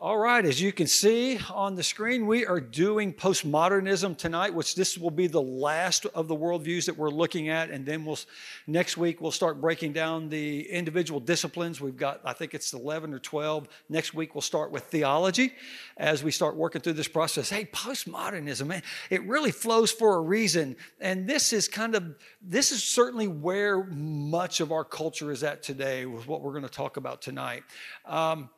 All right, as you can see on the screen, we are doing postmodernism tonight, which this will be the last of the worldviews that we're looking at. And then we'll next week we'll start breaking down the individual disciplines. We've got, I think it's 11 or 12. Next week we'll start with theology as we start working through this process. Hey, postmodernism, man, it really flows for a reason. And this is kind of, this is certainly where much of our culture is at today, with what we're going to talk about tonight. Um,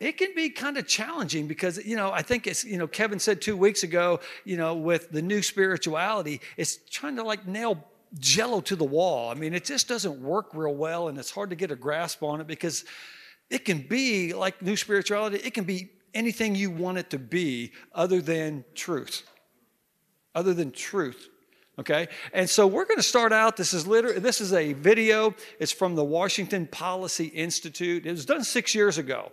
it can be kind of challenging because you know i think it's you know kevin said two weeks ago you know with the new spirituality it's trying to like nail jello to the wall. I mean it just doesn't work real well and it's hard to get a grasp on it because it can be like new spirituality it can be anything you want it to be other than truth. Other than truth okay? And so we're going to start out this is literally this is a video. It's from the washington policy institute. It was done six years ago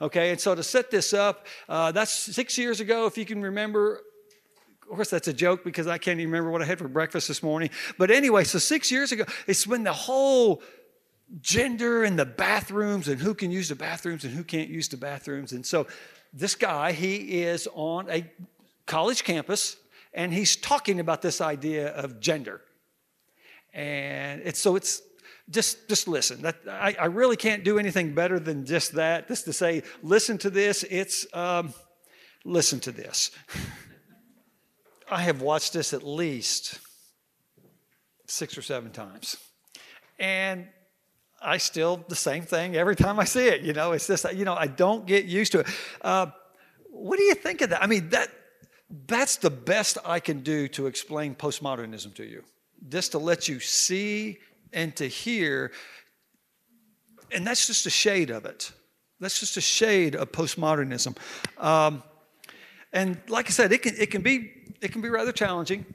Okay, and so to set this up, uh, that's six years ago, if you can remember. Of course, that's a joke because I can't even remember what I had for breakfast this morning. But anyway, so six years ago, it's when the whole gender and the bathrooms and who can use the bathrooms and who can't use the bathrooms. And so this guy, he is on a college campus and he's talking about this idea of gender. And it's so it's just just listen. That, I, I, really can't do anything better than just that just to say listen to this. It's um, listen to this. I have watched this at least six or seven times. And i still the same thing every time i see it you know? It's just you know i don't get used to it. Uh, what do you think of that? I mean that that's the best i can do to explain postmodernism to you. Just to let you see and to hear. And that's just a shade of it. That's just a shade of postmodernism. Um, and like I said, it can, it can, be, it can be rather challenging.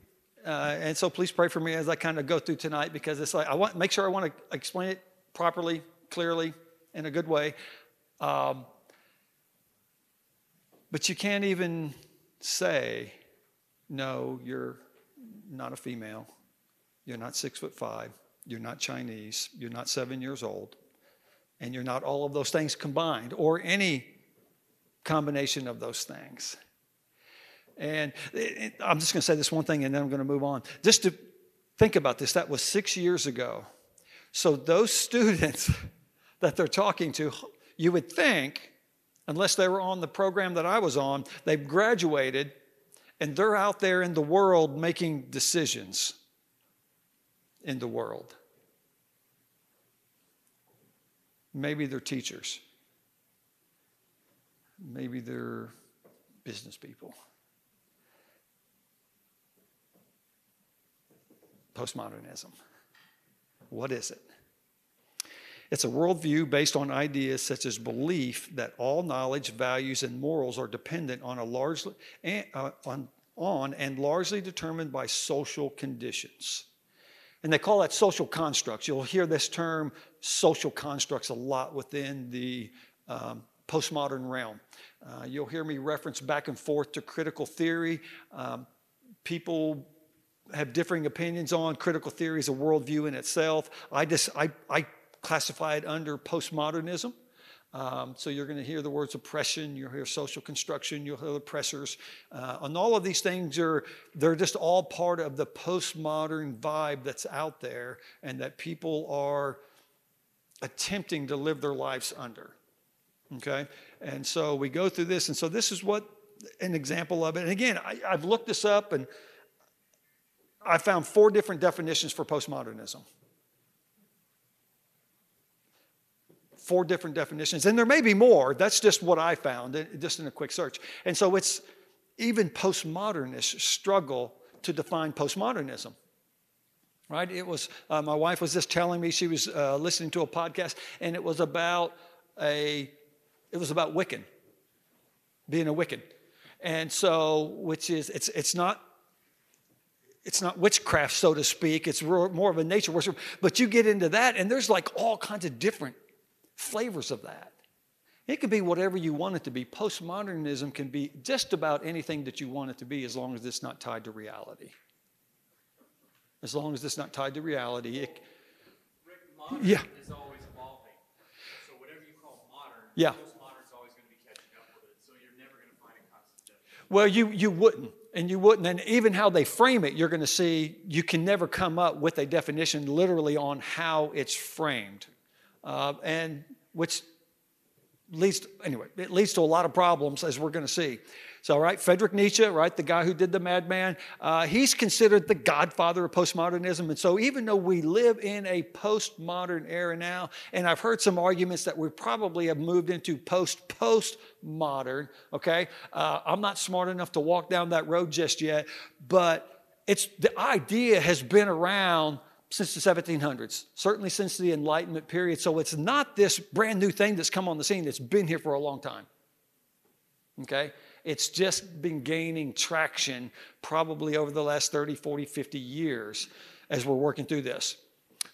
Uh, and so please pray for me as I kind of go through tonight because it's like I want make sure I want to explain it properly, clearly, in a good way. Um, but you can't even say, no, you're not a female. You're not six foot five. You're not Chinese. You're not seven years old. And you're not all of those things combined or any combination of those things. And it, I'm just going to say this one thing and then I'm going to move on. Just to think about this, that was six years ago. So those students that they're talking to, you would think, unless they were on the program that I was on, they've graduated and they're out there in the world making decisions in the world. Maybe they're teachers. Maybe they're business people. Postmodernism. What is it? It's a worldview based on ideas such as belief that all knowledge, values, and morals are dependent on a largely uh, on, on and largely determined by social conditions. And they call that social constructs. You'll hear this term social constructs a lot within the um, postmodern realm. Uh, you'll hear me reference back and forth to critical theory. Um, people have differing opinions on critical theory as a worldview in itself. I, just, I, I classify it under postmodernism. Um, so you're going to hear the words oppression, you'll hear social construction, you'll hear oppressors. Uh, and all of these things are, they're just all part of the postmodern vibe that's out there and that people are attempting to live their lives under. Okay? And so we go through this. And so this is what an example of it. And again, I, I've looked this up and I found four different definitions for postmodernism. Four different definitions, and there may be more. That's just what I found, uh, just in a quick search. And so it's even postmodernists struggle to define postmodernism. Right? It was, uh, my wife was just telling me she was uh, listening to a podcast, and it was about a, it was about Wiccan, being a Wiccan. And so, which is, it's, it's not it's not witchcraft, so to speak. It's more of a nature worship. But you get into that, and there's like all kinds of different flavors of that. It can be whatever you want it to be. Postmodernism can be just about anything that you want it to be as long as it's not tied to reality. As long as it's not tied to reality. It, Rick, modern yeah. is always evolving. So whatever you call modern, yeah. postmodern is always going to be catching up with it Well, you, you wouldn't. And you wouldn't. And even how they frame it, you're going to see you can never come up with a definition literally on how it's framed. Uh, and which leads, anyway, it leads to a lot of problems as we're going to see. So, right, frederick Nietzsche, right, the guy who did the Madman, uh, he's considered the godfather of postmodernism. And so, even though we live in a postmodern era now, and I've heard some arguments that we probably have moved into post postmodern, okay, uh, I'm not smart enough to walk down that road just yet, but it's the idea has been around since the 1700s, certainly since the Enlightenment period. So it's not this brand new thing that's come on the scene, it's been here for a long time. Okay? It's just been gaining traction probably over the last 30, 40, 50 years as we're working through this.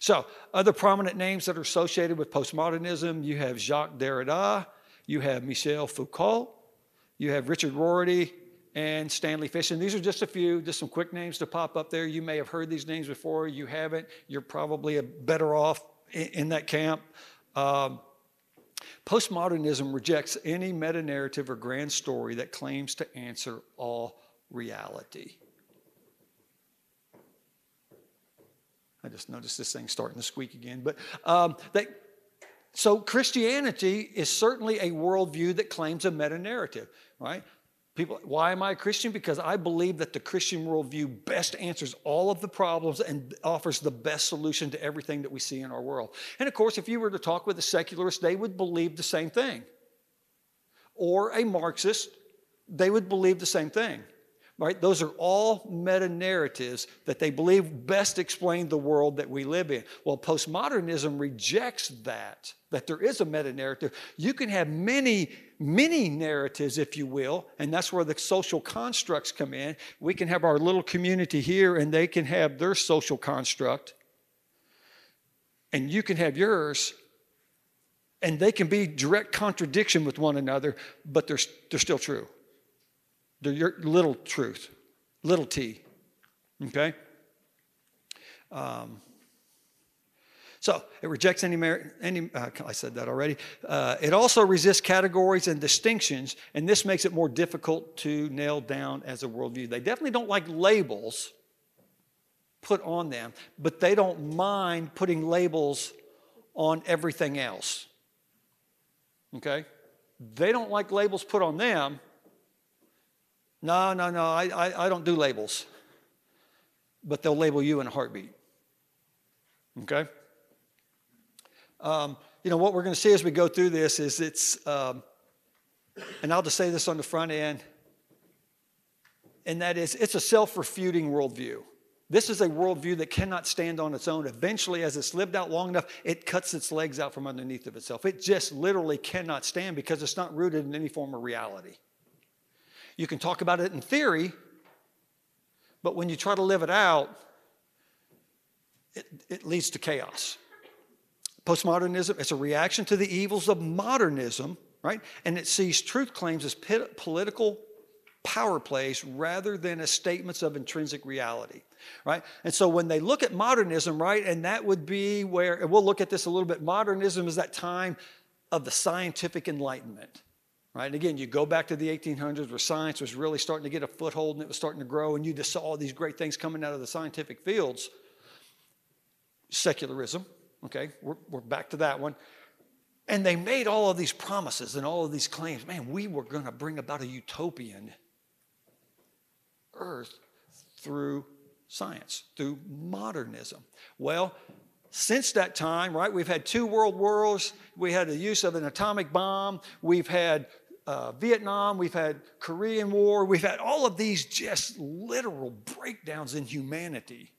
So, other prominent names that are associated with postmodernism you have Jacques Derrida, you have Michel Foucault, you have Richard Rorty, and Stanley Fish. And these are just a few, just some quick names to pop up there. You may have heard these names before, you haven't. You're probably better off in, that camp. Um, Postmodernism rejects any meta narrative or grand story that claims to answer all reality. I just noticed this thing starting to squeak again. But um, that, so Christianity is certainly a worldview that claims a meta narrative, right? People, why am I a Christian? Because I believe that the Christian worldview best answers all of the problems and offers the best solution to everything that we see in our world. And of course, if you were to talk with a secularist, they would believe the same thing. Or a Marxist, they would believe the same thing right? Those are all meta narratives that they believe best explain the world that we live in. Well, postmodernism rejects that, that there is a meta narrative. You can have many, many narratives, if you will, and that's where the social constructs come in. We can have our little community here, and they can have their social construct, and you can have yours. And they can be direct contradiction with one another, but they're, they're still true. They're your little truth, little t. Okay? Um, so it rejects any, any uh, I said that already. Uh, it also resists categories and distinctions, and this makes it more difficult to nail down as a worldview. They definitely don't like labels put on them, but they don't mind putting labels on everything else. Okay? They don't like labels put on them, no, no, no, I, I, I don't do labels. But they'll label you in a heartbeat. Okay? Um, you know, what we're going to see as we go through this is it's, um, and I'll just say this on the front end, and that is it's a self refuting worldview. This is a worldview that cannot stand on its own. Eventually, as it's lived out long enough, it cuts its legs out from underneath of itself. It just literally cannot stand because it's not rooted in any form of reality. You can talk about it in theory, but when you try to live it out, it, it leads to chaos. Postmodernism, it's a reaction to the evils of modernism, right? And it sees truth claims as political power plays rather than as statements of intrinsic reality, right? And so when they look at modernism, right, and that would be where, we'll look at this a little bit, modernism is that time of the scientific enlightenment. Right? And again, you go back to the 1800s where science was really starting to get a foothold and it was starting to grow, and you just saw all these great things coming out of the scientific fields. Secularism, okay, we're, we're back to that one. And they made all of these promises and all of these claims. Man, we were going to bring about a utopian earth through science, through modernism. Well, since that time, right, we've had two world wars. We had the use of an atomic bomb. We've had uh, Vietnam, we've had Korean War, we've had all of these just literal breakdowns in humanity.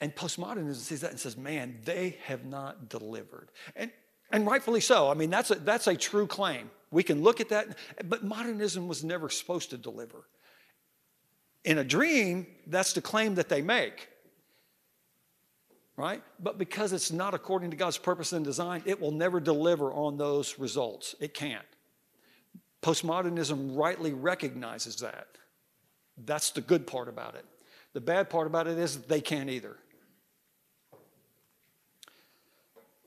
And postmodernism sees that and says, man, they have not delivered. And, and rightfully so. I mean, that's a, that's a true claim. We can look at that, but modernism was never supposed to deliver. In a dream, that's the claim that they make. Right? But because it's not according to God's purpose and design, it will never deliver on those results. It can't. Postmodernism rightly recognizes that. That's the good part about it. The bad part about it is they can't either.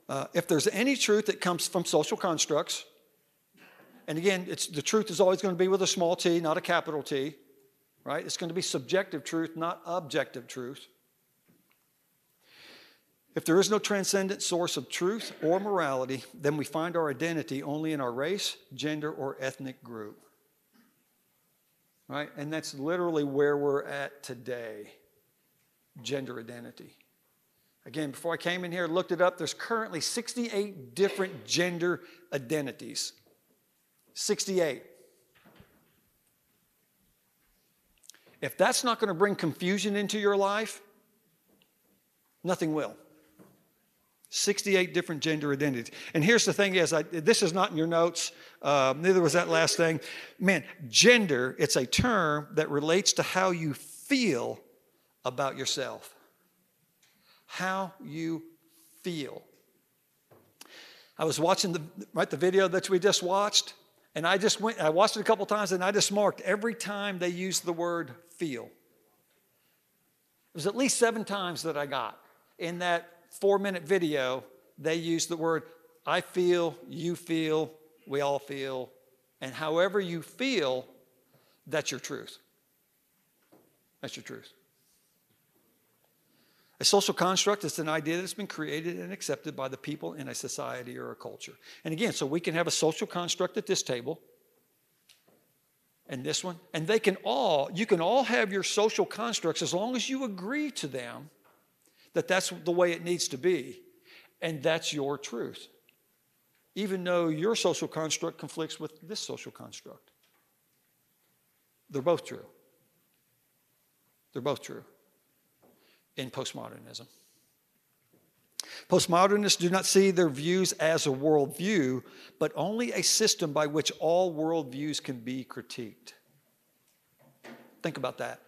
Uh, if there's any truth that comes from social constructs, and again, it's, the truth is always going to be with a small t, not a capital T, right? It's going to be subjective truth, not objective truth. If there is no transcendent source of truth or morality, then we find our identity only in our race, gender, or ethnic group. Right? And that's literally where we're at today gender identity. Again, before I came in here, looked it up, there's currently 68 different gender identities. 68. If that's not going to bring confusion into your life, nothing will. 68 different gender identities. And here's the thing is, I, this is not in your notes, uh, neither was that last thing. Man, gender, it's a term that relates to how you feel about yourself. How you feel. I was watching the, right, the video that we just watched, and I just went, I watched it a couple times, and I just marked every time they used the word feel. It was at least seven times that I got in that four minute video, they use the word I feel, you feel, we all feel, and however you feel, that's your truth. That's your truth. A social construct is an idea that's been created and accepted by the people in a society or a culture. And again, so we can have a social construct at this table and this one, and they can all, you can all have your social constructs as long as you agree to them that that's the way it needs to be, and that's your truth, even though your social construct conflicts with this social construct. They're both true. They're both true in postmodernism. Postmodernists do not see their views as a worldview, but only a system by which all worldviews can be critiqued. Think about that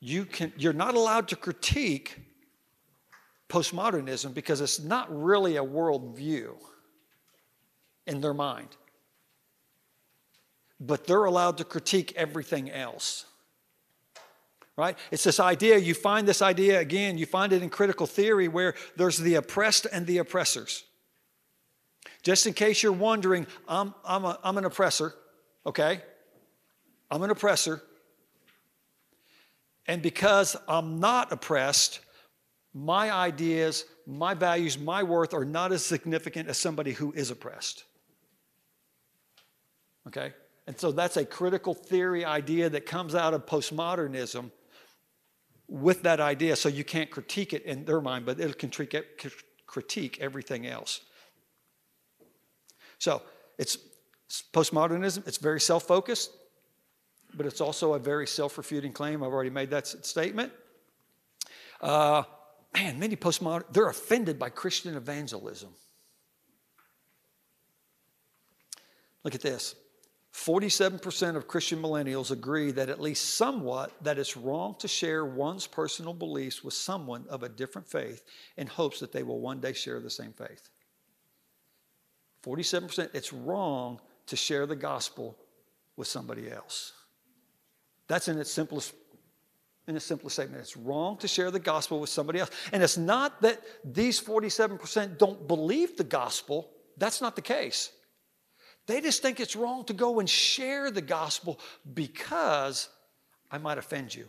you can, you're not allowed to critique postmodernism because it's not really a worldview in their mind. But they're allowed to critique everything else. Right? It's this idea, you find this idea again, you find it in critical theory where there's the oppressed and the oppressors. Just in case you're wondering, I'm, I'm, a, I'm an oppressor, okay? I'm an oppressor. And because I'm not oppressed, my ideas, my values, my worth are not as significant as somebody who is oppressed. Okay? And so that's a critical theory idea that comes out of postmodernism with that idea. So you can't critique it in their mind, but it can critique everything else. So it's postmodernism, it's very self focused but it's also a very self refuting claim. I've already made that statement. Uh, man, many postmodern, they're offended by Christian evangelism. Look at this 47% of Christian millennials agree that at least somewhat that it's wrong to share one's personal beliefs with someone of a different faith in hopes that they will one day share the same faith. 47% it's wrong to share the gospel with somebody else. That's in its simplest in its simplest statement. It's wrong to share the gospel with somebody else. And it's not that these 47% don't believe the gospel. That's not the case. They just think it's wrong to go and share the gospel because I might offend you.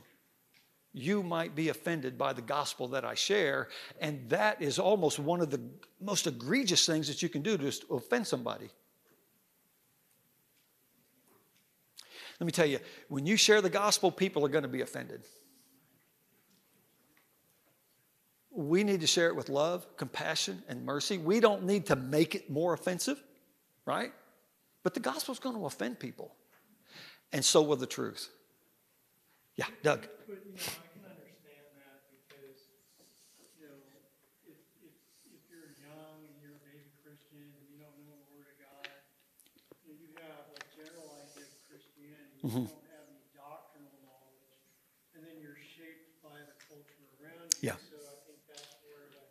You might be offended by the gospel that I share, and that is almost one of the most egregious things that you can do to offend somebody. Let me tell you, when you share the gospel, people are going to be offended. We need to share it with love, compassion, and mercy. We don't need to make it more offensive, right? But the gospel is going to offend people. And so will the truth. Yeah, Doug. You don't have Christianity. You Mhm. don't have any doctrinal knowledge. And then you're shaped by the culture around you. Yeah. So I think that's where that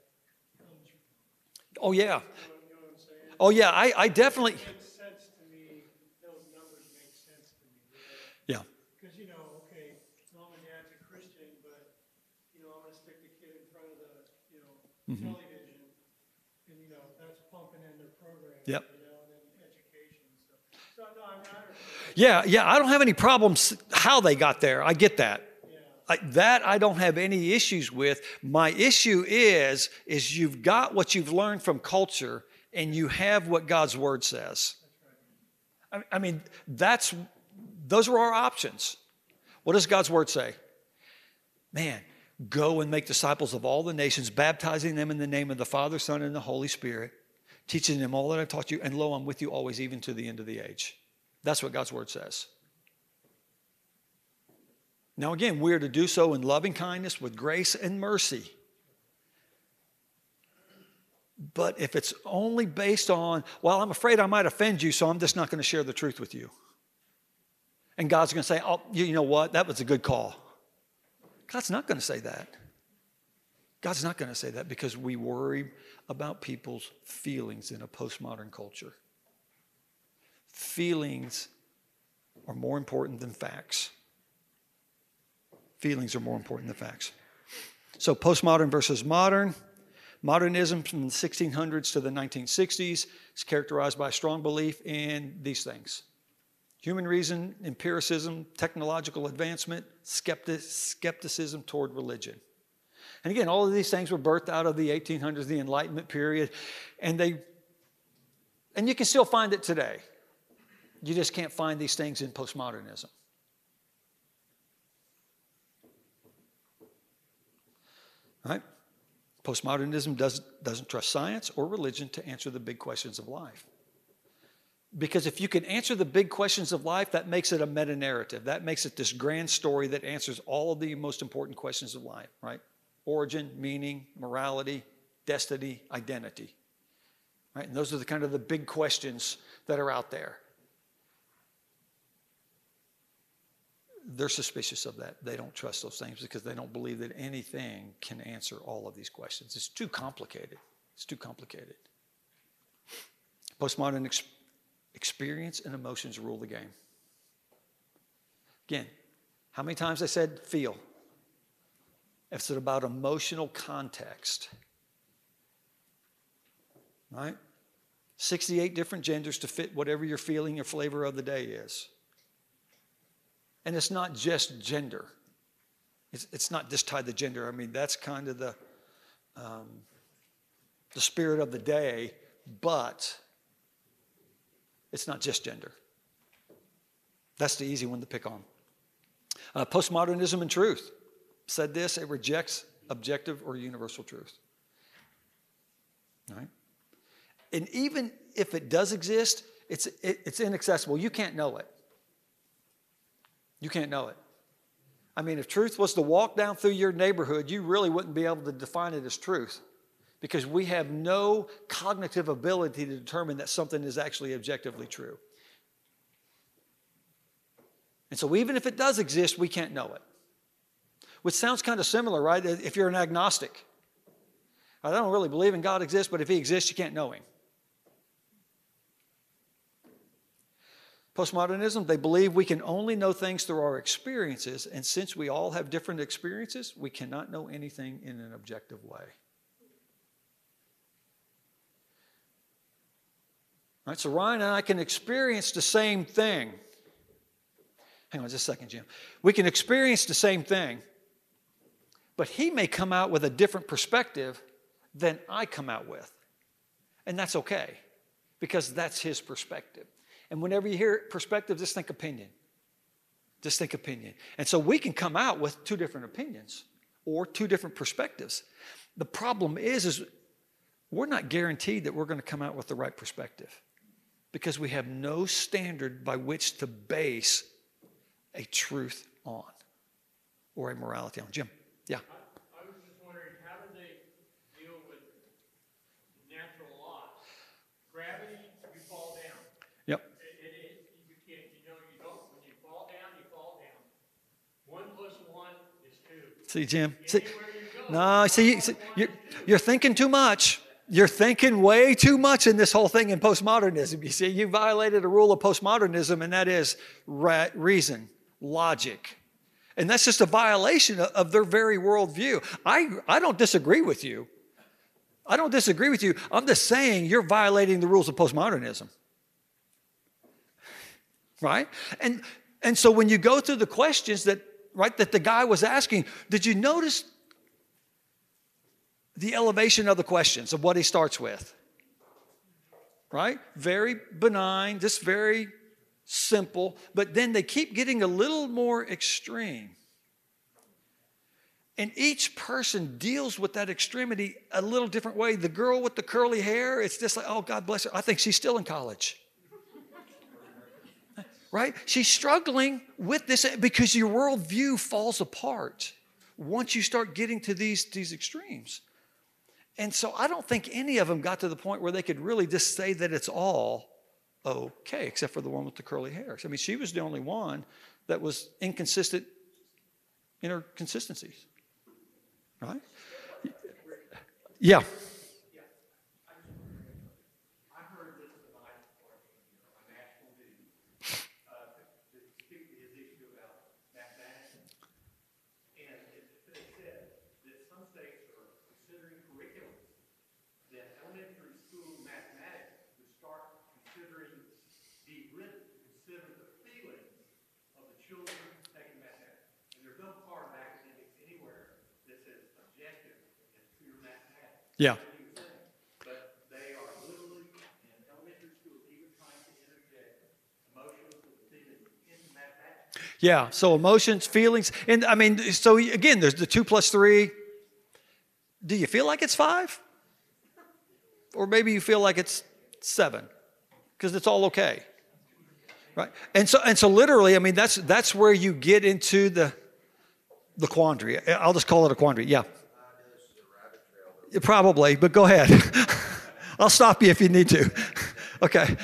comes from. Oh, yeah. You know, you know what I'm saying? Oh, yeah. I, I definitely. It makes sense to me, those numbers make sense to me. Yeah. Because, you know, okay, mom and dad's a Christian, but, you know, I'm gonna stick the kid in front of the, you know, Mhm. television, and, you know, that's pumping in their program. Yep. You know, and then education, so So, no, I mean, I understand. Yeah, yeah, I don't have any problems how they got there. I get that. I, that I don't have any issues with. My issue is is you've got what you've learned from culture and you have what God's word says. I, I mean, that's those are our options. What does God's word say? Man, go and make disciples of all the nations, baptizing them in the name of the Father, Son, and the Holy Spirit, teaching them all that I've taught you, and lo, I'm with you always, even to the end of the age. That's what God's word says. Now, again, we're to do so in loving kindness with grace and mercy. But if it's only based on, well, I'm afraid I might offend you, so I'm just not going to share the truth with you. And God's going to say, oh, you know what? That was a good call. God's not going to say that. God's not going to say that because we worry about people's feelings in a postmodern culture. Feelings are more important than facts. Feelings are more important than facts. So, postmodern versus modern. Modernism from the 1600s to the 1960s is characterized by strong belief in these things human reason, empiricism, technological advancement, skeptic, skepticism toward religion. And again, all of these things were birthed out of the 1800s, the Enlightenment period, and they, and you can still find it today. You just can't find these things in postmodernism. Right? Postmodernism does, doesn't trust science or religion to answer the big questions of life. Because if you can answer the big questions of life, that makes it a meta narrative. That makes it this grand story that answers all of the most important questions of life, right? Origin, meaning, morality, destiny, identity. Right? And those are the kind of the big questions that are out there. They're suspicious of that. They don't trust those things because they don't believe that anything can answer all of these questions. It's too complicated. It's too complicated. Postmodern ex- experience and emotions rule the game. Again, how many times I said feel? It's about emotional context, right? 68 different genders to fit whatever your feeling or flavor of the day is. And it's not just gender. It's, it's not just tied to gender. I mean, that's kind of the, um, the spirit of the day, but it's not just gender. That's the easy one to pick on. Uh, postmodernism and truth said this it rejects objective or universal truth. Right? And even if it does exist, it's, it, it's inaccessible. You can't know it. You can't know it. I mean, if truth was to walk down through your neighborhood, you really wouldn't be able to define it as truth because we have no cognitive ability to determine that something is actually objectively true. And so, even if it does exist, we can't know it. Which sounds kind of similar, right? If you're an agnostic, I don't really believe in God exists, but if He exists, you can't know Him. Postmodernism, they believe we can only know things through our experiences, and since we all have different experiences, we cannot know anything in an objective way. All right, so Ryan and I can experience the same thing. Hang on just a second, Jim. We can experience the same thing, but he may come out with a different perspective than I come out with. And that's okay, because that's his perspective. And whenever you hear perspective, just think opinion. Just think opinion. And so we can come out with two different opinions or two different perspectives. The problem is, is we're not guaranteed that we're going to come out with the right perspective because we have no standard by which to base a truth on or a morality on. Jim, yeah. I, I was just wondering, how do they deal with natural laws? Gravity, you fall down. Yep. It, it, it, you can't, you know, you don't, when you fall down, you fall down. One plus one is two. See, Jim. See, no, see, see you're, you're thinking too much. You're thinking way too much in this whole thing in postmodernism. You see, you violated a rule of postmodernism, and that is ra- reason, logic. And that's just a violation of, of their very worldview. I, I don't disagree with you. I don't disagree with you. I'm just saying you're violating the rules of postmodernism. right? And and so when you go through the questions that right that the guy was asking, did you notice the elevation of the questions of what he starts with? Right? Very benign, just very simple, but then they keep getting a little more extreme. And each person deals with that extremity a little different way. The girl with the curly hair, it's just like, oh, God bless her. I think she's still in college. Right? She's struggling with this because your worldview falls apart once you start getting to these, these extremes. And so I don't think any of them got to the point where they could really just say that it's all okay, except for the one with the curly hair. I mean, she was the only one that was inconsistent in her consistencies. Right? Yeah. I heard this tonight on, on national news, uh, to, to speak to his issue about mathematics. And it, they said that some states are considering curriculums, that elementary school mathematics would start considering, be written, to consider the feelings of the children taking mathematics. And there's no part of academics anywhere that says objective and pure mathematics. Yeah. But they are literally in elementary school, even trying to interject emotions and feelings into mathematics. Yeah. So emotions, feelings, and I mean, so again, there's the two plus three. Do you feel like it's five? Or maybe you feel like it's seven because it's all okay. Right? And so and so literally, I mean that's that's where you get into the the quandary. I'll just call it a quandary. Yeah. Probably, but go ahead. I'll stop you if you need to. okay. Wouldn't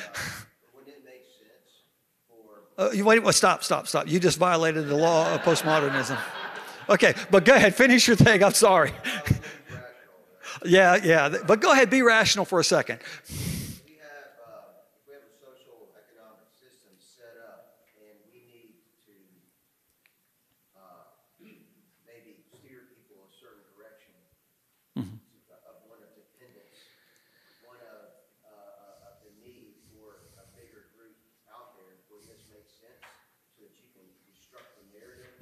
it make sense for Uh, you wait, well, stop, stop, stop. You just violated the law of postmodernism. Okay, but go ahead, finish your thing. I'm sorry. yeah, yeah, but go ahead, be rational for a second. we have, uh, we have a social economic system set up and we need to, uh, maybe steer people a certain direction of one of dependence, one of, uh, of the need for a bigger group out there where this makes sense so that you can construct the narrative and then you can have people that feed into this so that they can be needed and then you have people that are, for lack of a better term, sheep going along to get along or to be, you know, let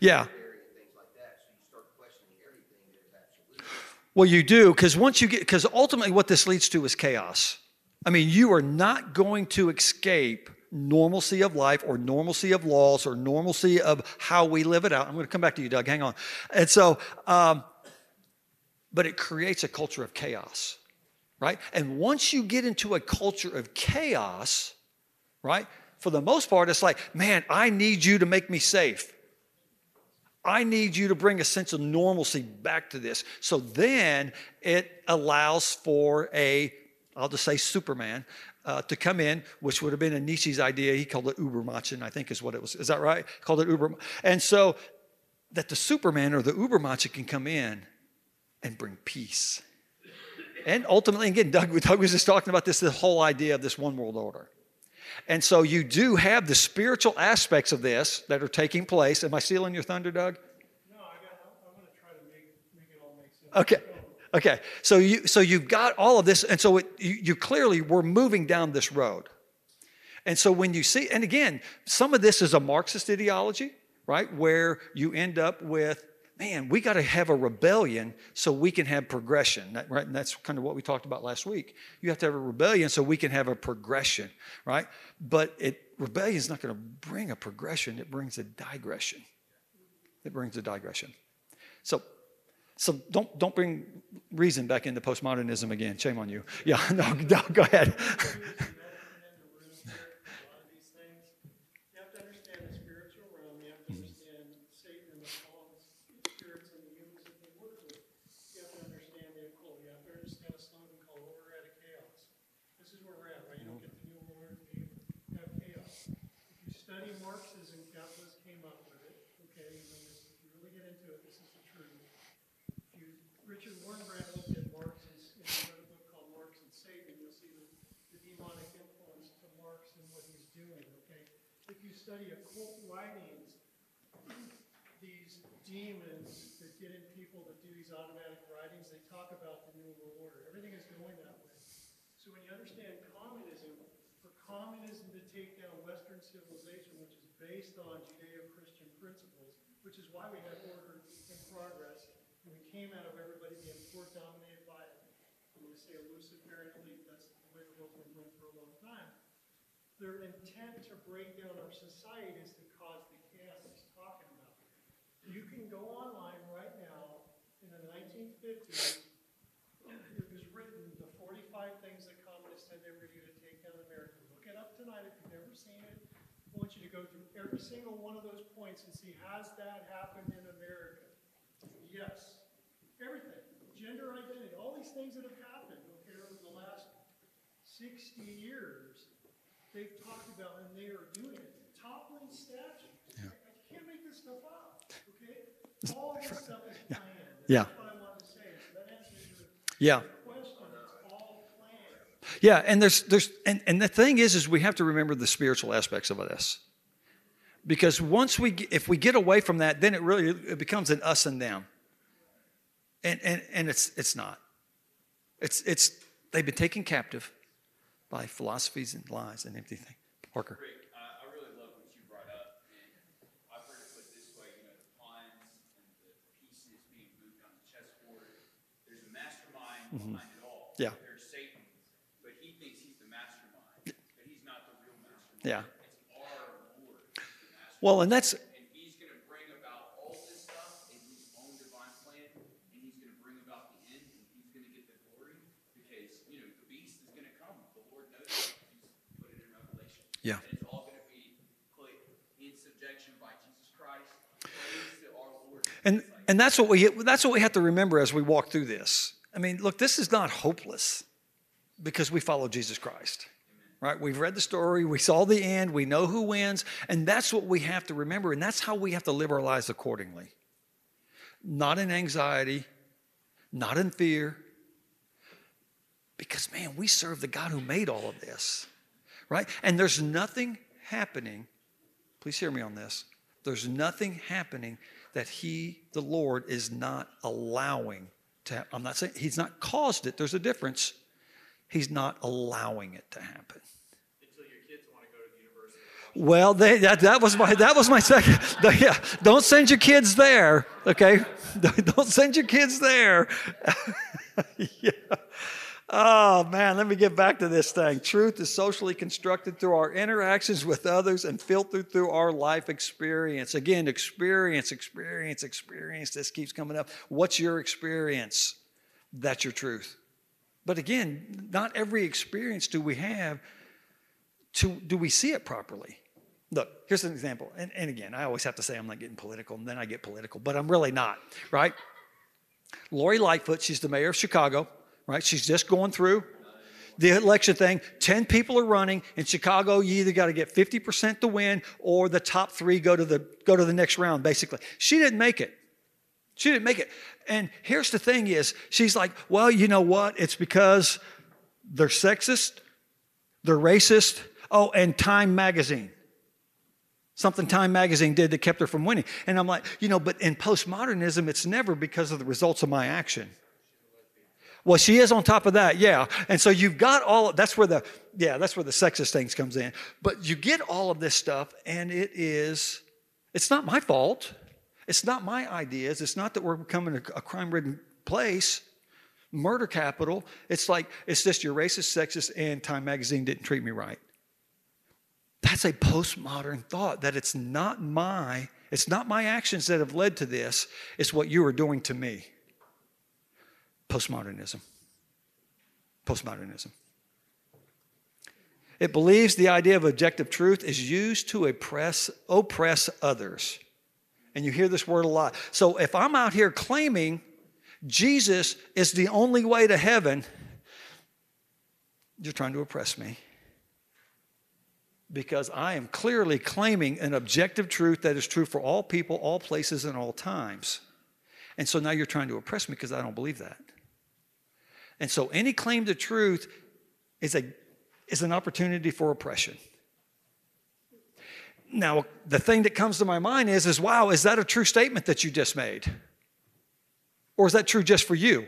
absolute. Well, you do because once you get because ultimately what this leads to is chaos. I mean, you are not going to escape normalcy of life or normalcy of laws or normalcy of how we live it out. I'm going to come back to you, Doug. Hang on. And so, um, but it creates a culture of chaos, right? And once you get into a culture of chaos, right? For the most part, it's like, man, I need you to make me safe. I need you to bring a sense of normalcy back to this. So then it allows for a, I'll just say Superman, uh, to come in, which would have been a Nietzsche's idea. He called it Ubermachen, I think is what it was. Is that right? Called it Uber. And so that the Superman or the Ubermachen can come in and bring peace. And ultimately, again, Doug, Doug was just talking about this, the whole idea of this one world order. And so you do have the spiritual aspects of this that are taking place. Am I stealing your thunder, Doug? No, I got, I'm, I'm gonna try to make, make it all make sense. Okay. Okay. So you so you've got all of this, and so it, you, you clearly we're moving down this road. And so when you see, and again, some of this is a Marxist ideology, right? Where you end up with, man, we got to have a rebellion so we can have progression, right? And that's kind of what we talked about last week. You have to have a rebellion so we can have a progression, right? But it rebellion is not going to bring a progression; it brings a digression. It brings a digression. So so don't don't bring reason back into postmodernism again. Shame on you. Yeah, no, no go ahead. A lot of these things, you have to understand the spiritual realm, you have to understand Satan and the fallen spirits and the humans that they work with. You have to understand the occult, you have to understand a slogan called order out of chaos. This is where we're at, right? You don't get the new world order, you have study Marxism, capitalists came up with it, okay? I mean, this- if you really get into it, this is the truth. If you, Richard Wurmbrand looked at Marx and, s- and he wrote a book called Marx and Satan, you'll see the, the demonic influence to Marx and what he's doing, okay? If you study occult writings, these demons that get in people that do these automatic writings, they talk about the New World Order. Everything is going that way. So when you understand communism, for communism to take down Western civilization, which is based on Judeo-Christian principles, which is why we had order in progress, and we came out of everybody being force dominated by, I'm gonna say a Luciferian elite, that's the way the world's been going for a long time. Their intent to break down our society is to cause the chaos he's talking about. You can go online right now, in the nineteen fifties, it was written, the forty-five things that communists were gonna do to take down America. Look it up tonight if you've never seen it. I want you to go through every single one of those points and see, has that happened in America? Yes. Everything, gender identity, all these things that have happened, okay, over the last sixty years, they've talked about, and they are doing it. Toppling statues. I I can't make this stuff up, okay? All this stuff is planned. Yeah. That's what I wanted to say. So that answers your Yeah. question. It's all planned. Yeah, and there's there's and, and the thing is is we have to remember the spiritual aspects of this. Because once we if we get away from that, then it really it becomes an us and them. And and and it's it's not. It's it's they've been taken captive by philosophies and lies and empty things. Parker. Rick, I, I really love what you brought up, I've heard it put this way, you know, the pawns and the pieces being moved on the chessboard. There's a mastermind mm-hmm. behind it all. Yeah. There's Satan, but he thinks he's the mastermind, but he's not the real mastermind. Yeah. Our Lord, who's the mastermind. Well, and that's And he's gonna bring about all this stuff in his own divine plan, and he's gonna bring about the end, and he's gonna get the glory, because, you know, the beast is gonna come, the Lord knows it, he's put it in Revelation. Yeah. And it's all gonna be put in subjection by Jesus Christ, praise to our Lord. And and that's what we that's what we have to remember as we walk through this. I mean, look, this is not hopeless because we follow Jesus Christ. Right? We've read the story, we saw the end, we know who wins, and that's what we have to remember and that's how we have to live our lives accordingly. Not in anxiety, not in fear. Because man, we serve the God who made all of this. Right? And there's nothing happening Please hear me on this. There's nothing happening that He, the Lord, is not allowing to happen. I'm not saying He's not caused it, there's a difference. He's not allowing it to happen. Until your kids wanna go to the university. Well, they, that, that was my that was my second. Yeah, don't send your kids there. Okay, don't send your kids there. yeah. Oh man, let me get back to this thing. Truth is socially constructed through our interactions with others and filtered through our life experience. Again, experience, experience, experience. This keeps coming up. What's your experience? That's your truth. But again, not every experience do we have to do we see it properly? Look, here's an example. And, and again, I always have to say I'm not getting political, and then I get political, but I'm really not, right? Lori Lightfoot, she's the mayor of Chicago, right? She's just going through the election thing. 10 people are running. In Chicago, you either got to get 50% to win or the top three go to the, go to the next round, basically. She didn't make it. She didn't make it. And here's the thing is, she's like, well, you know what? It's because they're sexist, they're racist. Oh, and Time Magazine. Something Time Magazine did that kept her from winning. And I'm like, you know, but in postmodernism, it's never because of the results of my action. Well, she is on top of that, yeah. And so you've got all that's where the yeah, that's where the sexist things comes in. But you get all of this stuff, and it is it's not my fault. It's not my ideas. It's not that we're becoming a, a crime-ridden place, murder capital. It's like it's just you're racist, sexist, and Time Magazine didn't treat me right. That's a postmodern thought that it's not my it's not my actions that have led to this. It's what you are doing to me. Postmodernism. Postmodernism. It believes the idea of objective truth is used to oppress, oppress others. And you hear this word a lot. So if I'm out here claiming Jesus is the only way to heaven, you're trying to oppress me. because I am clearly claiming an objective truth that is true for all people, all places, and all times. And so now you're trying to oppress me because I don't believe that. And so any claim to truth is, a, is an opportunity for oppression. Now, the thing that comes to my mind is, is wow, is that a true statement that you just made? Or is that true just for you?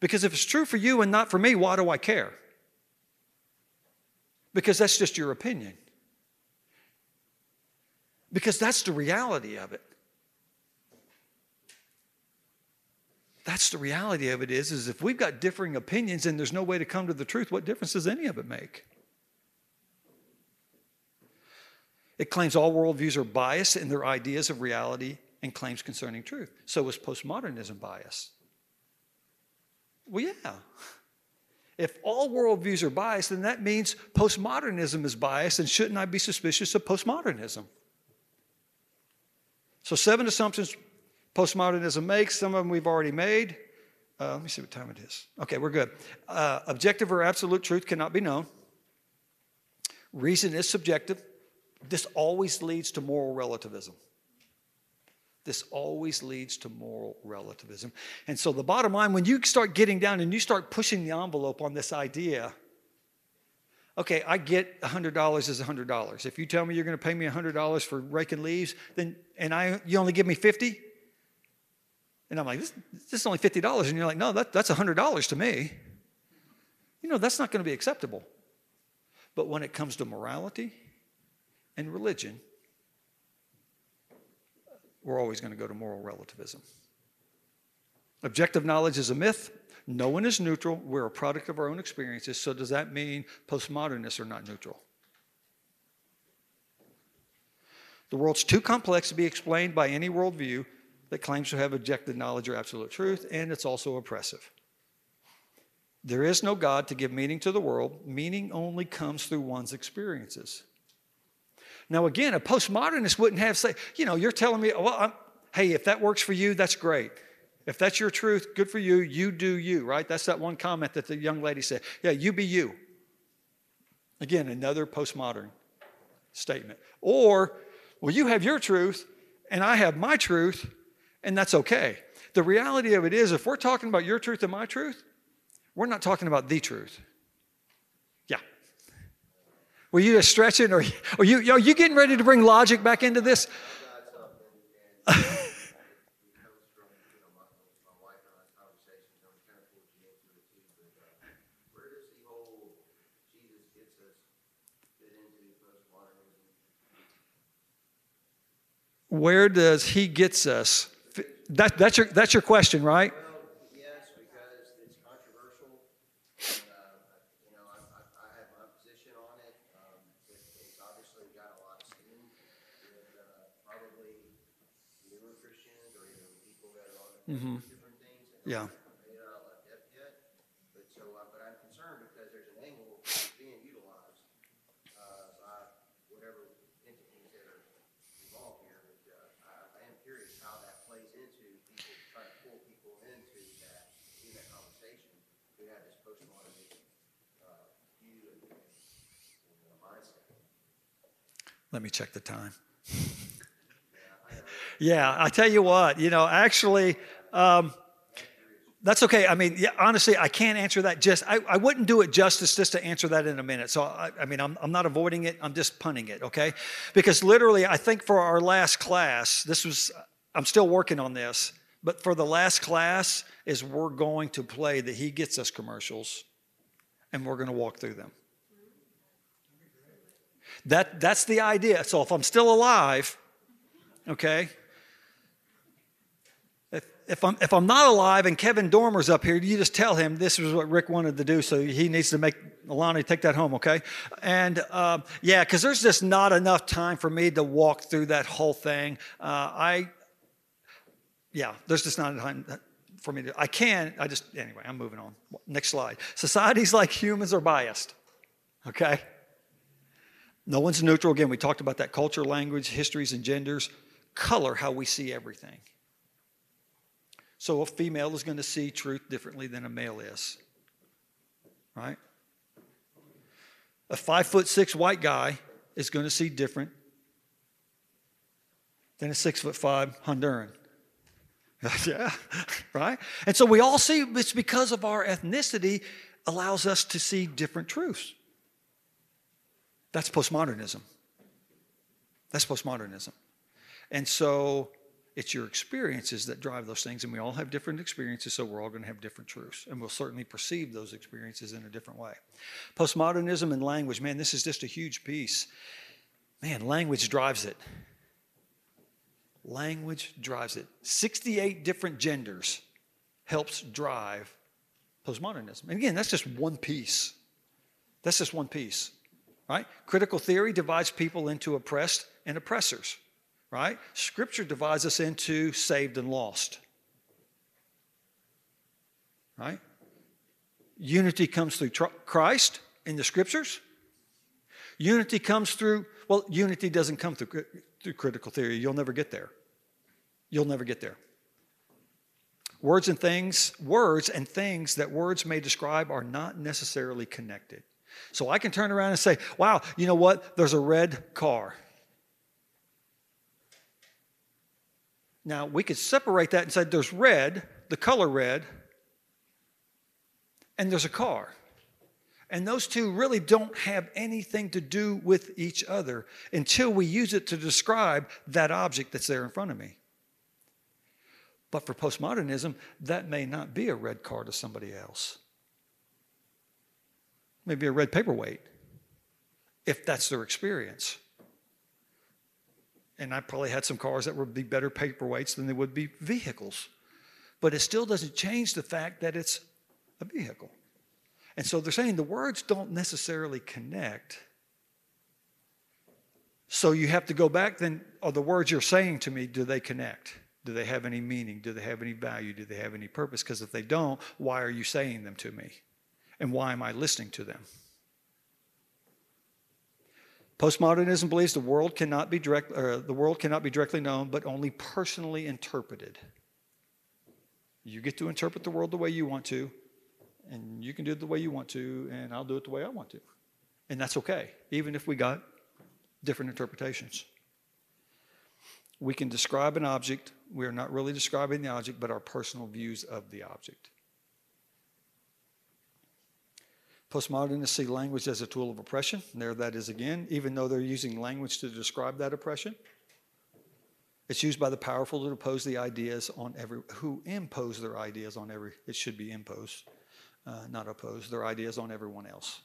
Because if it's true for you and not for me, why do I care? Because that's just your opinion. Because that's the reality of it. That's the reality of it is, is if we've got differing opinions and there's no way to come to the truth, what difference does any of it make? It claims all worldviews are biased in their ideas of reality and claims concerning truth. So is postmodernism biased? Well, yeah. If all worldviews are biased, then that means postmodernism is biased, and shouldn't I be suspicious of postmodernism? So, seven assumptions postmodernism makes. Some of them we've already made. Uh, let me see what time it is. Okay, we're good. Uh, objective or absolute truth cannot be known. Reason is subjective. This always leads to moral relativism. This always leads to moral relativism. And so, the bottom line, when you start getting down and you start pushing the envelope on this idea, okay, I get $100 is $100. If you tell me you're going to pay me $100 for raking leaves, then and I you only give me 50, and I'm like, this, this is only $50. And you're like, no, that, that's $100 to me. You know, that's not going to be acceptable. But when it comes to morality and religion, we're always going to go to moral relativism. Objective knowledge is a myth. No one is neutral. We're a product of our own experiences. So, does that mean postmodernists are not neutral? The world's too complex to be explained by any worldview that claims to have objective knowledge or absolute truth, and it's also oppressive. There is no God to give meaning to the world. Meaning only comes through one's experiences. Now, again, a postmodernist wouldn't have say, you know, you're telling me, well, I'm, hey, if that works for you, that's great. If that's your truth, good for you. You do you, right? That's that one comment that the young lady said. Yeah, you be you. Again, another postmodern statement. Or, well, you have your truth, and I have my truth, and that's okay. The reality of it is, if we're talking about your truth and my truth, we're not talking about the truth. Yeah. Were you just stretching, or are you, are you getting ready to bring logic back into this? Where does he gets us? That, that's, your, that's your question, right? Well, yes, because it's controversial, and, uh, you know, I, I, I have my position on it, um, it, it's obviously got a lot of steam with, uh, probably newer Christians or even people that are on different things. and Yeah. haven't made it out of depth yet, but so, uh, but I'm concerned because there's an angle being utilized, uh, by whatever entities that are involved here, but, uh, I, I am curious how that plays into people trying to pull people into that, in that conversation, who have this postmodern, uh, view and, and uh, mindset. Let me check the time. Yeah, I tell you what, you know, actually, um, that's okay. I mean, yeah, honestly, I can't answer that just, I, I wouldn't do it justice just to answer that in a minute. So, I, I mean, I'm, I'm not avoiding it, I'm just punting it, okay? Because literally, I think for our last class, this was, I'm still working on this, but for the last class, is we're going to play the He Gets Us commercials and we're going to walk through them. That, that's the idea. So if I'm still alive, okay, if, if, I'm, if I'm not alive and Kevin Dormer's up here, you just tell him this is what Rick wanted to do, so he needs to make Alani take that home, okay? And um, yeah, because there's just not enough time for me to walk through that whole thing. Uh, I, yeah, there's just not enough time for me to. I can't. I just anyway. I'm moving on. Next slide. Societies like humans are biased. Okay. No one's neutral. Again, we talked about that culture, language, histories, and genders color how we see everything. So a female is going to see truth differently than a male is. Right? A five foot six white guy is going to see different than a six foot five Honduran. yeah, right? And so we all see it's because of our ethnicity allows us to see different truths. That's postmodernism. That's postmodernism. And so it's your experiences that drive those things, and we all have different experiences, so we're all going to have different truths, and we'll certainly perceive those experiences in a different way. Postmodernism and language, man, this is just a huge piece. Man, language drives it. Language drives it. 68 different genders helps drive postmodernism. And again, that's just one piece. That's just one piece, right? Critical theory divides people into oppressed and oppressors right? Scripture divides us into saved and lost, right? Unity comes through tr- Christ in the scriptures. Unity comes through, well, unity doesn't come through, through critical theory. You'll never get there. You'll never get there. Words and things, words and things that words may describe are not necessarily connected. So I can turn around and say, wow, you know what? There's a red car. Now, we could separate that and say there's red, the color red, and there's a car. And those two really don't have anything to do with each other until we use it to describe that object that's there in front of me. But for postmodernism, that may not be a red car to somebody else. Maybe a red paperweight, if that's their experience. And I probably had some cars that would be better paperweights than they would be vehicles. But it still doesn't change the fact that it's a vehicle. And so they're saying the words don't necessarily connect. So you have to go back then, are the words you're saying to me, do they connect? Do they have any meaning? Do they have any value? Do they have any purpose? Because if they don't, why are you saying them to me? And why am I listening to them? Postmodernism believes the world cannot be direct, or the world cannot be directly known, but only personally interpreted. You get to interpret the world the way you want to, and you can do it the way you want to, and I'll do it the way I want to. And that's okay, even if we got different interpretations. We can describe an object. We are not really describing the object, but our personal views of the object. Postmodernists see language as a tool of oppression. There that is again, even though they're using language to describe that oppression. It's used by the powerful to oppose the ideas on every, who impose their ideas on every, it should be imposed, uh, not oppose, their ideas on everyone else.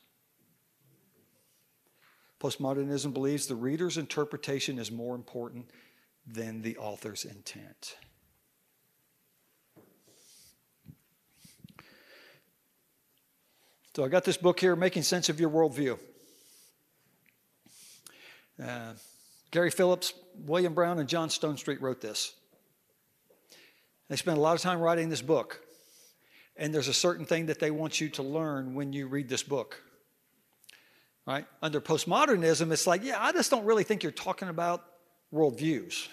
Postmodernism believes the reader's interpretation is more important than the author's intent. So I got this book here, Making Sense of Your Worldview. Uh, Gary Phillips, William Brown, and John Stonestreet wrote this. They spent a lot of time writing this book. And there's a certain thing that they want you to learn when you read this book. Right? Under postmodernism, it's like, yeah, I just don't really think you're talking about worldviews.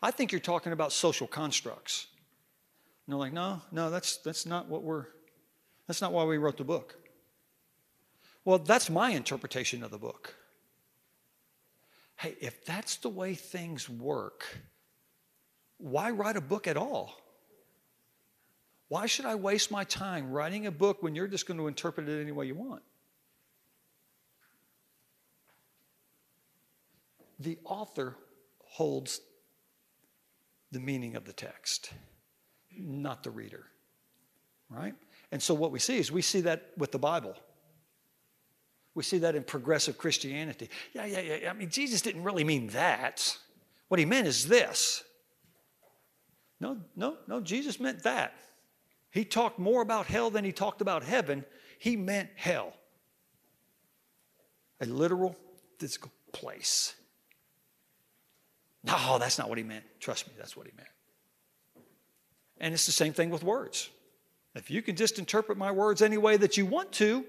I think you're talking about social constructs. And they're like, no, no, that's, that's not what we're that's not why we wrote the book. Well, that's my interpretation of the book. Hey, if that's the way things work, why write a book at all? Why should I waste my time writing a book when you're just going to interpret it any way you want? The author holds the meaning of the text, not the reader. Right? And so what we see is we see that with the Bible. We see that in progressive Christianity. Yeah, yeah, yeah. I mean, Jesus didn't really mean that. What he meant is this. No, no, no, Jesus meant that. He talked more about hell than he talked about heaven. He meant hell, a literal physical place. No, that's not what he meant. Trust me, that's what he meant. And it's the same thing with words. If you can just interpret my words any way that you want to,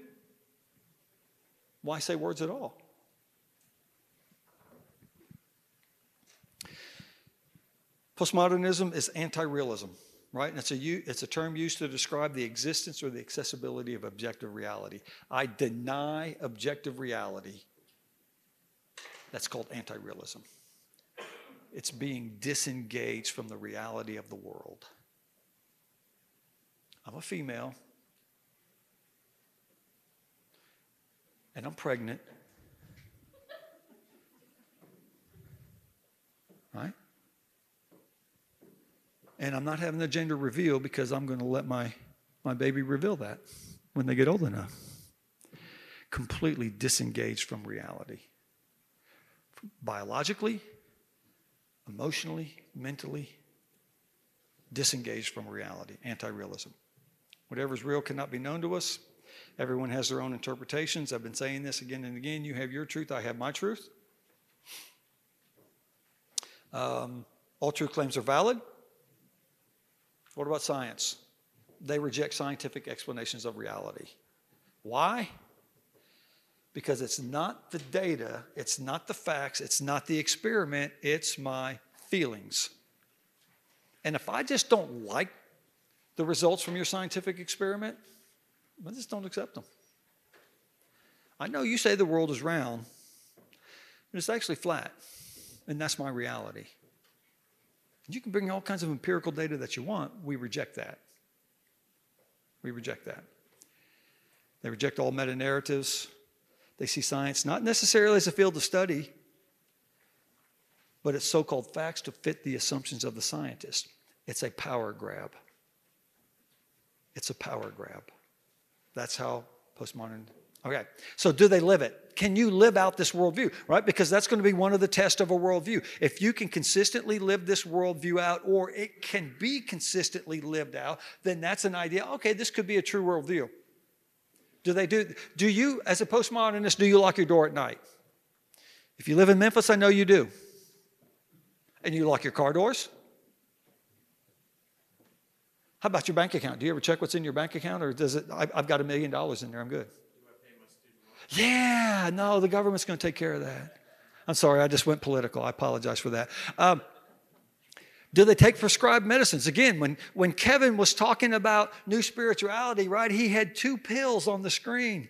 why say words at all? Postmodernism is anti realism, right? And it's a, it's a term used to describe the existence or the accessibility of objective reality. I deny objective reality That's called anti realism. It's being disengaged from the reality of the world. I'm a female, and I'm pregnant. Right? And I'm not having the gender reveal because I'm going to let my, my baby reveal that when they get old enough. Completely disengaged from reality. Biologically, emotionally, mentally, disengaged from reality, anti realism. Whatever is real cannot be known to us. Everyone has their own interpretations. I've been saying this again and again. You have your truth, I have my truth. Um, all truth claims are valid. What about science? They reject scientific explanations of reality. Why? Because it's not the data, it's not the facts, it's not the experiment, it's my feelings. And if I just don't like the results from your scientific experiment, I just don't accept them. I know you say the world is round, but it's actually flat, and that's my reality. You can bring all kinds of empirical data that you want. We reject that. We reject that. They reject all meta narratives. They see science not necessarily as a field of study, but it's so called facts to fit the assumptions of the scientist. It's a power grab. It's a power grab. That's how postmodern. Okay, so do they live it? Can you live out this worldview, right? Because that's going to be one of the tests of a worldview. If you can consistently live this worldview out, or it can be consistently lived out, then that's an idea. Okay, this could be a true worldview. Do they do? Do you, as a postmodernist, do you lock your door at night? If you live in Memphis, I know you do. And you lock your car doors? How about your bank account? Do you ever check what's in your bank account, or does it? I've got a million dollars in there. I'm good. Yeah, no, the government's going to take care of that. I'm sorry, I just went political. I apologize for that. Um, do they take prescribed medicines? Again, when, when Kevin was talking about new spirituality, right, he had two pills on the screen.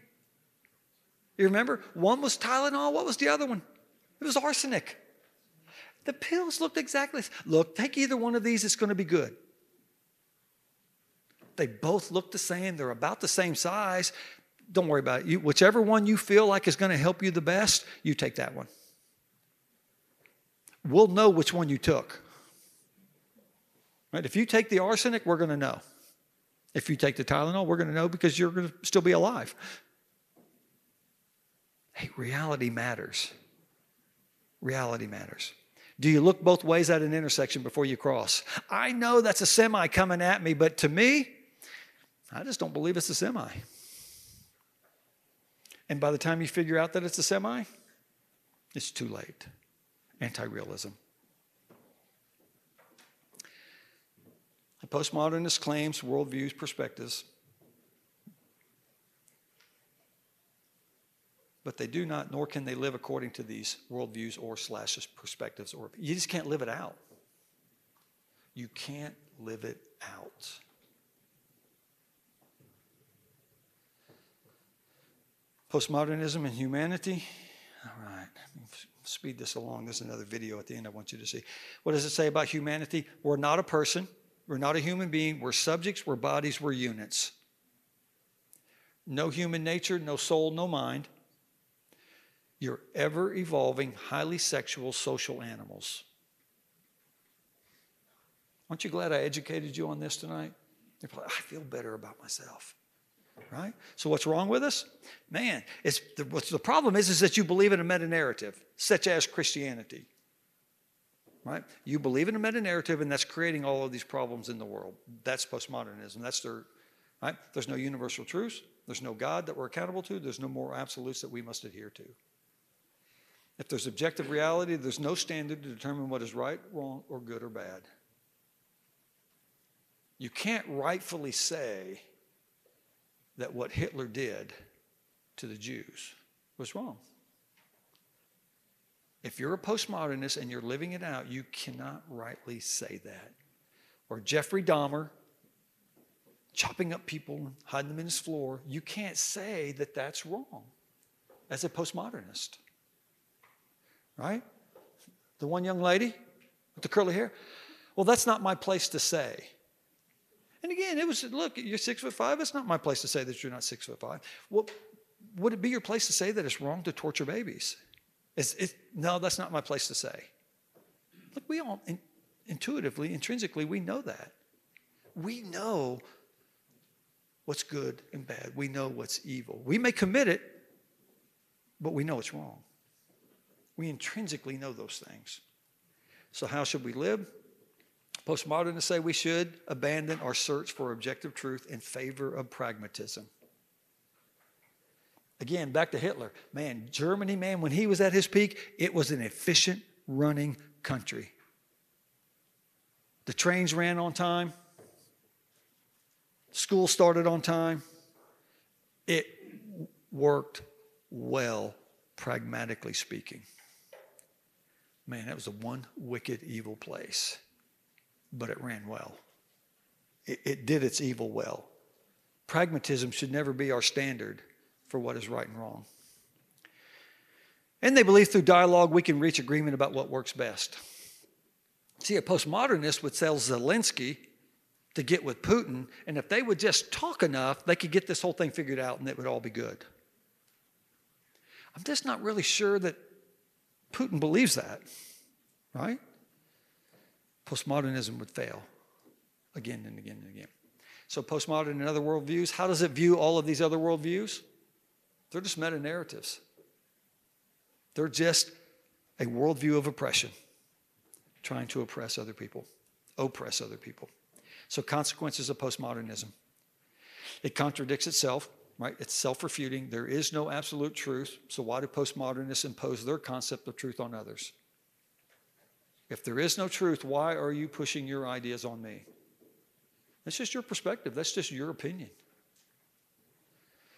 You remember? One was Tylenol. What was the other one? It was arsenic. The pills looked exactly. Look, take either one of these, it's going to be good. They both look the same, they're about the same size. Don't worry about it. You, whichever one you feel like is going to help you the best, you take that one. We'll know which one you took. Right? If you take the arsenic, we're going to know. If you take the Tylenol, we're going to know because you're going to still be alive. Hey, reality matters. Reality matters. Do you look both ways at an intersection before you cross? I know that's a semi coming at me, but to me, I just don't believe it's a semi. And by the time you figure out that it's a semi, it's too late. Anti realism. The postmodernist claims, worldviews, perspectives, but they do not, nor can they live according to these worldviews or slashes perspectives. Or you just can't live it out. You can't live it out. Postmodernism and humanity. All right, speed this along. There's another video at the end I want you to see. What does it say about humanity? We're not a person, we're not a human being, we're subjects, we're bodies, we're units. No human nature, no soul, no mind. You're ever evolving, highly sexual social animals. Aren't you glad I educated you on this tonight? I feel better about myself right? So what's wrong with us? Man, it's the, what's the problem is, is that you believe in a meta narrative, such as Christianity. Right? You believe in a meta narrative, and that's creating all of these problems in the world. That's postmodernism. That's their right. There's no universal truths. There's no God that we're accountable to. There's no moral absolutes that we must adhere to. If there's objective reality, there's no standard to determine what is right, wrong, or good or bad. You can't rightfully say that what Hitler did to the Jews was wrong. If you're a postmodernist and you're living it out, you cannot rightly say that. Or Jeffrey Dahmer chopping up people hiding them in his floor, you can't say that that's wrong as a postmodernist. right? The one young lady with the curly hair. Well, that's not my place to say. And again, it was look, you're six foot five. It's not my place to say that you're not six foot five. Well, would it be your place to say that it's wrong to torture babies? It's, it, no, that's not my place to say. Look, we all in, intuitively, intrinsically, we know that. We know what's good and bad. We know what's evil. We may commit it, but we know it's wrong. We intrinsically know those things. So, how should we live? Postmodernists say we should abandon our search for objective truth in favor of pragmatism. Again, back to Hitler. Man, Germany, man, when he was at his peak, it was an efficient running country. The trains ran on time, school started on time. It worked well, pragmatically speaking. Man, that was a one wicked, evil place, but it ran well. It, it did its evil well. Pragmatism should never be our standard for what is right and wrong. And they believe through dialogue we can reach agreement about what works best. See, a postmodernist would tell Zelensky to get with Putin, and if they would just talk enough, they could get this whole thing figured out and it would all be good. I'm just not really sure that Putin believes that, right? Postmodernism would fail again and again and again. So, postmodern and other worldviews, how does it view all of these other worldviews? They're just meta narratives. They're just a worldview of oppression, trying to oppress other people, oppress other people. So, consequences of postmodernism. It contradicts itself, right? It's self refuting. There is no absolute truth. So, why do postmodernists impose their concept of truth on others? If there is no truth, why are you pushing your ideas on me? That's just your perspective, that's just your opinion.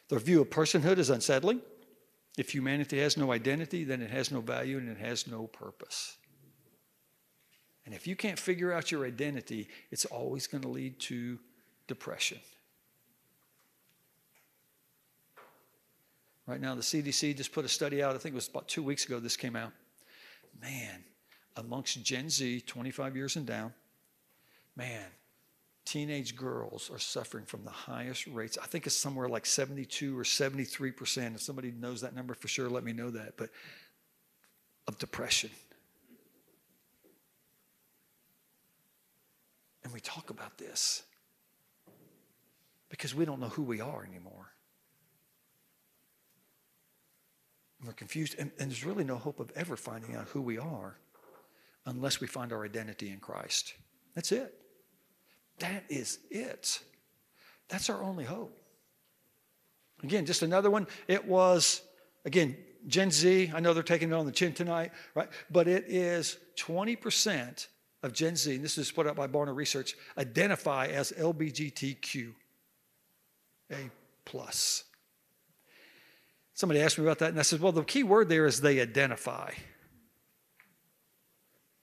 Their view of personhood is unsettling. If humanity has no identity, then it has no value and it has no purpose. And if you can't figure out your identity, it's always going to lead to depression. Right now, the CDC just put a study out, I think it was about two weeks ago this came out. Man, amongst Gen Z, 25 years and down, man, teenage girls are suffering from the highest rates. I think it's somewhere like 72 or 73%. If somebody knows that number for sure, let me know that. But of depression. And we talk about this because we don't know who we are anymore. We're confused. And, and there's really no hope of ever finding out who we are unless we find our identity in Christ. That's it. That is it. That's our only hope. Again, just another one. It was, again, Gen Z. I know they're taking it on the chin tonight, right? But it is 20% of Gen Z, and this is put out by Barna Research, identify as LBGTQ. A plus. Somebody asked me about that, and I said, well, the key word there is they identify.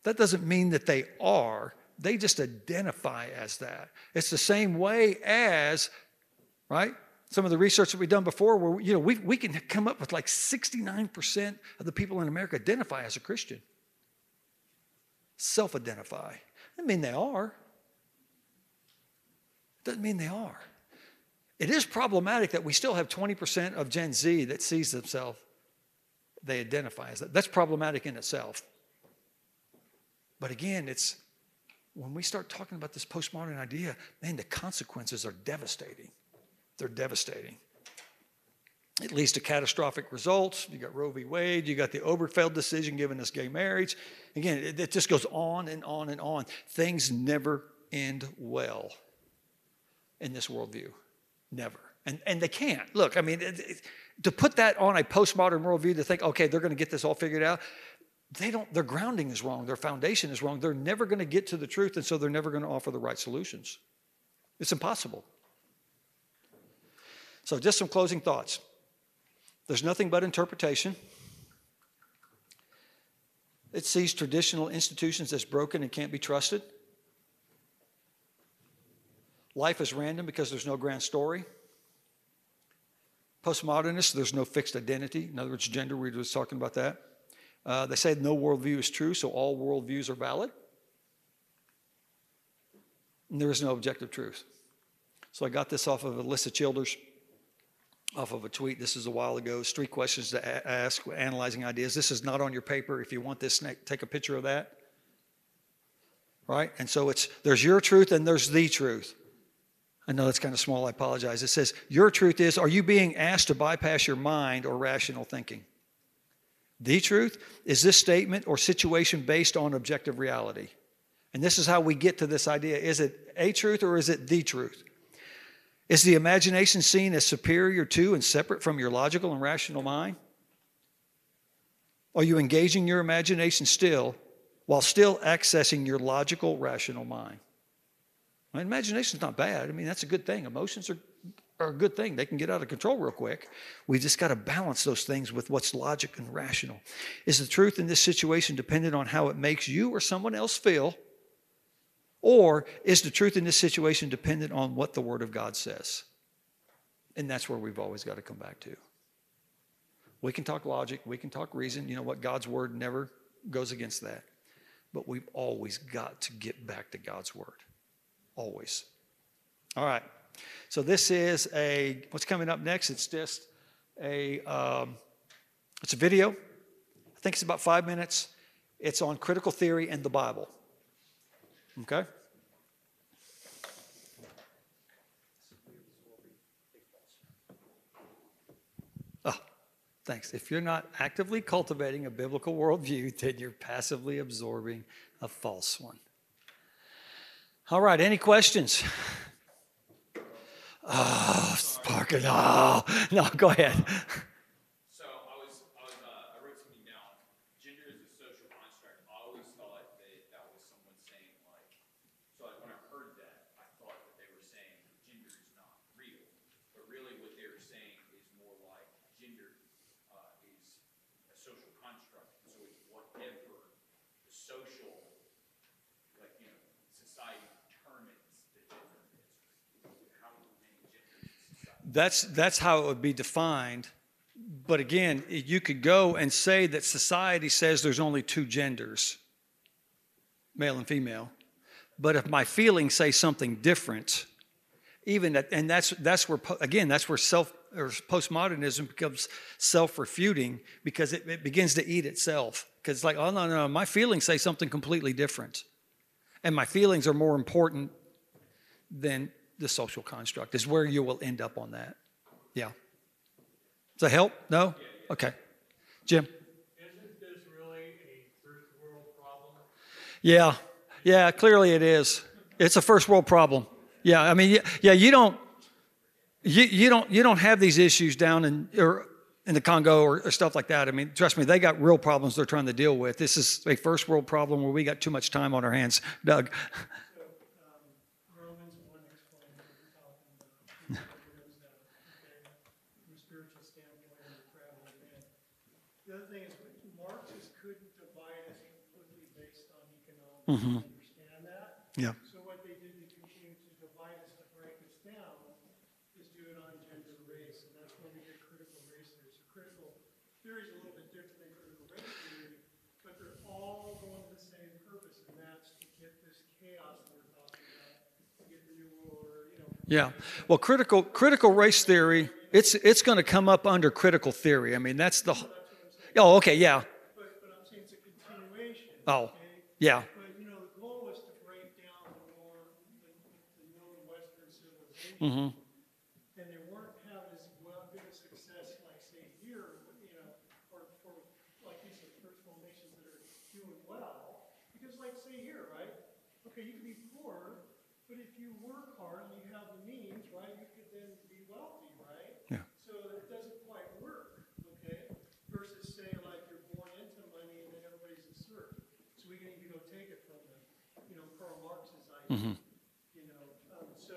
That doesn't mean that they are, they just identify as that. It's the same way as, right? Some of the research that we've done before, where you know we, we can come up with like 69% of the people in America identify as a Christian self identify. Doesn't mean they are. Doesn't mean they are. It is problematic that we still have 20% of Gen Z that sees themselves, they identify as that. That's problematic in itself. But again, it's when we start talking about this postmodern idea, man, the consequences are devastating. They're devastating. It leads to catastrophic results. You got Roe v. Wade, you got the Obergefell decision giving us gay marriage. Again, it, it just goes on and on and on. Things never end well in this worldview. Never. And, and they can't. Look, I mean, it, it, to put that on a postmodern worldview to think, okay, they're going to get this all figured out, they don't, their grounding is wrong, their foundation is wrong. They're never going to get to the truth, and so they're never going to offer the right solutions. It's impossible. So, just some closing thoughts. There's nothing but interpretation. It sees traditional institutions as broken and can't be trusted. Life is random because there's no grand story. Postmodernists, there's no fixed identity. In other words, gender, we were just talking about that. Uh, they say no worldview is true, so all worldviews are valid. And there is no objective truth. So I got this off of Alisa Childers, off of a tweet. This is a while ago. It's three questions to ask, analyzing ideas. This is not on your paper. If you want this, take a picture of that. Right? And so it's there's your truth and there's the truth. I know that's kind of small. I apologize. It says, Your truth is, are you being asked to bypass your mind or rational thinking? The truth is this statement or situation based on objective reality. And this is how we get to this idea. Is it a truth or is it the truth? Is the imagination seen as superior to and separate from your logical and rational mind? Are you engaging your imagination still while still accessing your logical, rational mind? My imagination's not bad. I mean, that's a good thing. Emotions are, are a good thing. They can get out of control real quick. We just got to balance those things with what's logic and rational. Is the truth in this situation dependent on how it makes you or someone else feel? Or is the truth in this situation dependent on what the Word of God says? And that's where we've always got to come back to. We can talk logic, we can talk reason. You know what? God's Word never goes against that. But we've always got to get back to God's Word. Always. All right. So this is a, what's coming up next? It's just a, um, it's a video. I think it's about five minutes. It's on critical theory and the Bible. Okay? Oh, thanks. If you're not actively cultivating a biblical worldview, then you're passively absorbing a false one. All right, any questions? Oh, Sparkin. Oh, no, go ahead. So That's, that's how it would be defined. But again, you could go and say that society says there's only two genders, male and female. But if my feelings say something different, even that, and that's, that's where, again, that's where self or postmodernism becomes self refuting because it, it begins to eat itself. Because it's like, oh, no, no, my feelings say something completely different. And my feelings are more important than the social construct, is where you will end up on that. Yeah. Does that help? No? Okay. Jim? Isn't this really a first world problem? Yeah. Yeah, clearly it is. It's a first world problem. Yeah, I mean, yeah, yeah you don't, you, you don't, you don't have these issues down in, or in the Congo or, or stuff like that. I mean, trust me, they got real problems they're trying to deal with. This is a first world problem where we got too much time on our hands. Doug? So, um, Romans one explains what we're talking about. He knows that, okay, From a spiritual standpoint, and the traveling man. The other thing is, Marxists couldn't divide us completely based on economics. Understand that? Yeah. So what they did to continue to divide us, to break us down, is do it on gender race, and that's when we get critical race theory. So critical theory is a little bit different than critical race theory, but they're all going to the same purpose, and that's to get this chaos that we're talking about, to get the new world order, you know. Yeah. Well, critical critical race theory, it's it's going to come up under critical theory. I mean, that's the Oh, okay, yeah. But, but I'm saying it's a continuation. Oh, okay? yeah. But, you know, the goal was to break down the more, the, the known Western civilization. Mhm. And they weren't having as well, good a success, like, say, here, you know, or, for like these are first world nations that are doing well. Because like, say here, right, okay, you can be poor, but if you work hard and you have the means, right, you could then be wealthy, right? Yeah. So it doesn't quite work, okay? Versus say like you're born into money and then everybody's a serf. So we can even go take it from them, you know, Karl Marx's idea. You know, um, so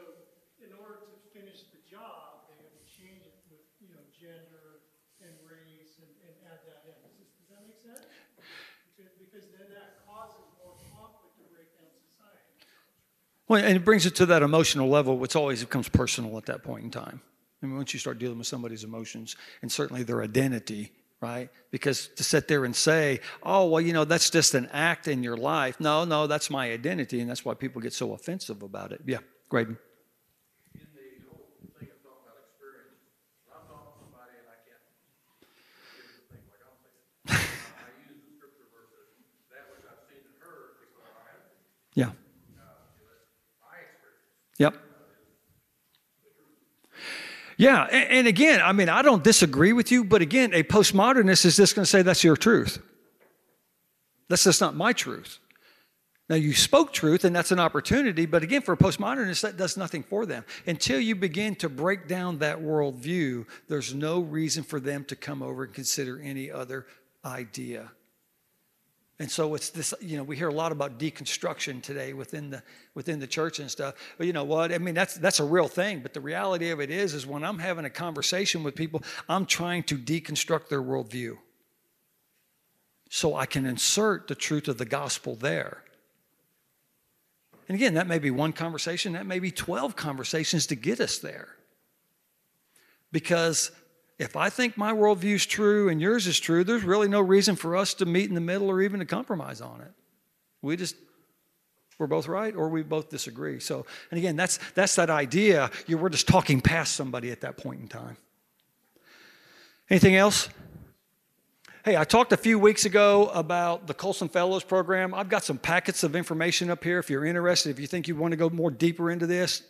in order to finish the job, they have to change it with, you know, gender and race and, and add that in. Does, this- does that make sense? Because, because then that causes more conflict to break down society. Well, and it brings it to that emotional level, which always becomes personal at that point in time. I mean, once you start dealing with somebody's emotions and certainly their identity, right? Because to sit there and say, oh, well, you know, that's just an act in your life. No, no, that's my identity. And that's why people get so offensive about it. Yeah, Graydon. in the whole thing of talking about experience, when I'm talking to somebody and I can't give the thing like I'm saying, I use the scripture verses, that which I've seen and heard is what I have, Yeah. my experience. Yep. Yeah, and, and again, I mean, I don't disagree with you, but again, a postmodernist is just going to say that's your truth. That's just not my truth. Now, you spoke truth, and that's an opportunity, but again, for a postmodernist, that does nothing for them. Until you begin to break down that worldview, there's no reason for them to come over and consider any other idea. And so it's this, you know, we hear a lot about deconstruction today within the within the church and stuff. But you know what? I mean, that's that's a real thing. But the reality of it is, is when I'm having a conversation with people, I'm trying to deconstruct their worldview. So I can insert the truth of the gospel there. And again, that may be one conversation, that may be 12 conversations to get us there. Because if I think my worldview is true and yours is true, there's really no reason for us to meet in the middle or even to compromise on it. We just we're both right or we both disagree. So, and again, that's that's that idea. You we're just talking past somebody at that point in time. Anything else? Hey, I talked a few weeks ago about the Colson Fellows program. I've got some packets of information up here if you're interested. If you think you want to go more deeper into this,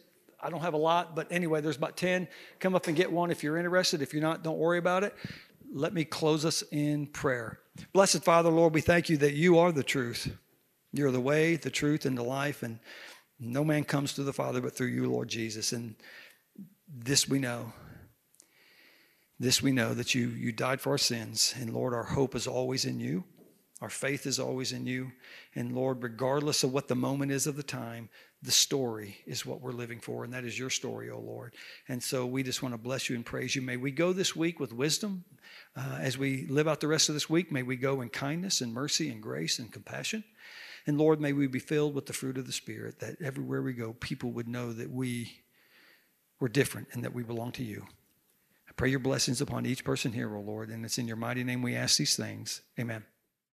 I don't have a lot, but anyway, there's about 10. Come up and get one if you're interested. If you're not, don't worry about it. Let me close us in prayer. Blessed Father, Lord, we thank you that you are the truth. You're the way, the truth, and the life, and no man comes to the Father but through you, Lord Jesus. And this we know. This we know that you, you died for our sins. And Lord, our hope is always in you. Our faith is always in you. And Lord, regardless of what the moment is of the time, the story is what we're living for, and that is your story, O Lord. And so we just want to bless you and praise you. May we go this week with wisdom. Uh, as we live out the rest of this week, may we go in kindness and mercy and grace and compassion. And Lord, may we be filled with the fruit of the Spirit, that everywhere we go, people would know that we were different and that we belong to you. I pray your blessings upon each person here, O Lord, and it's in your mighty name we ask these things. Amen.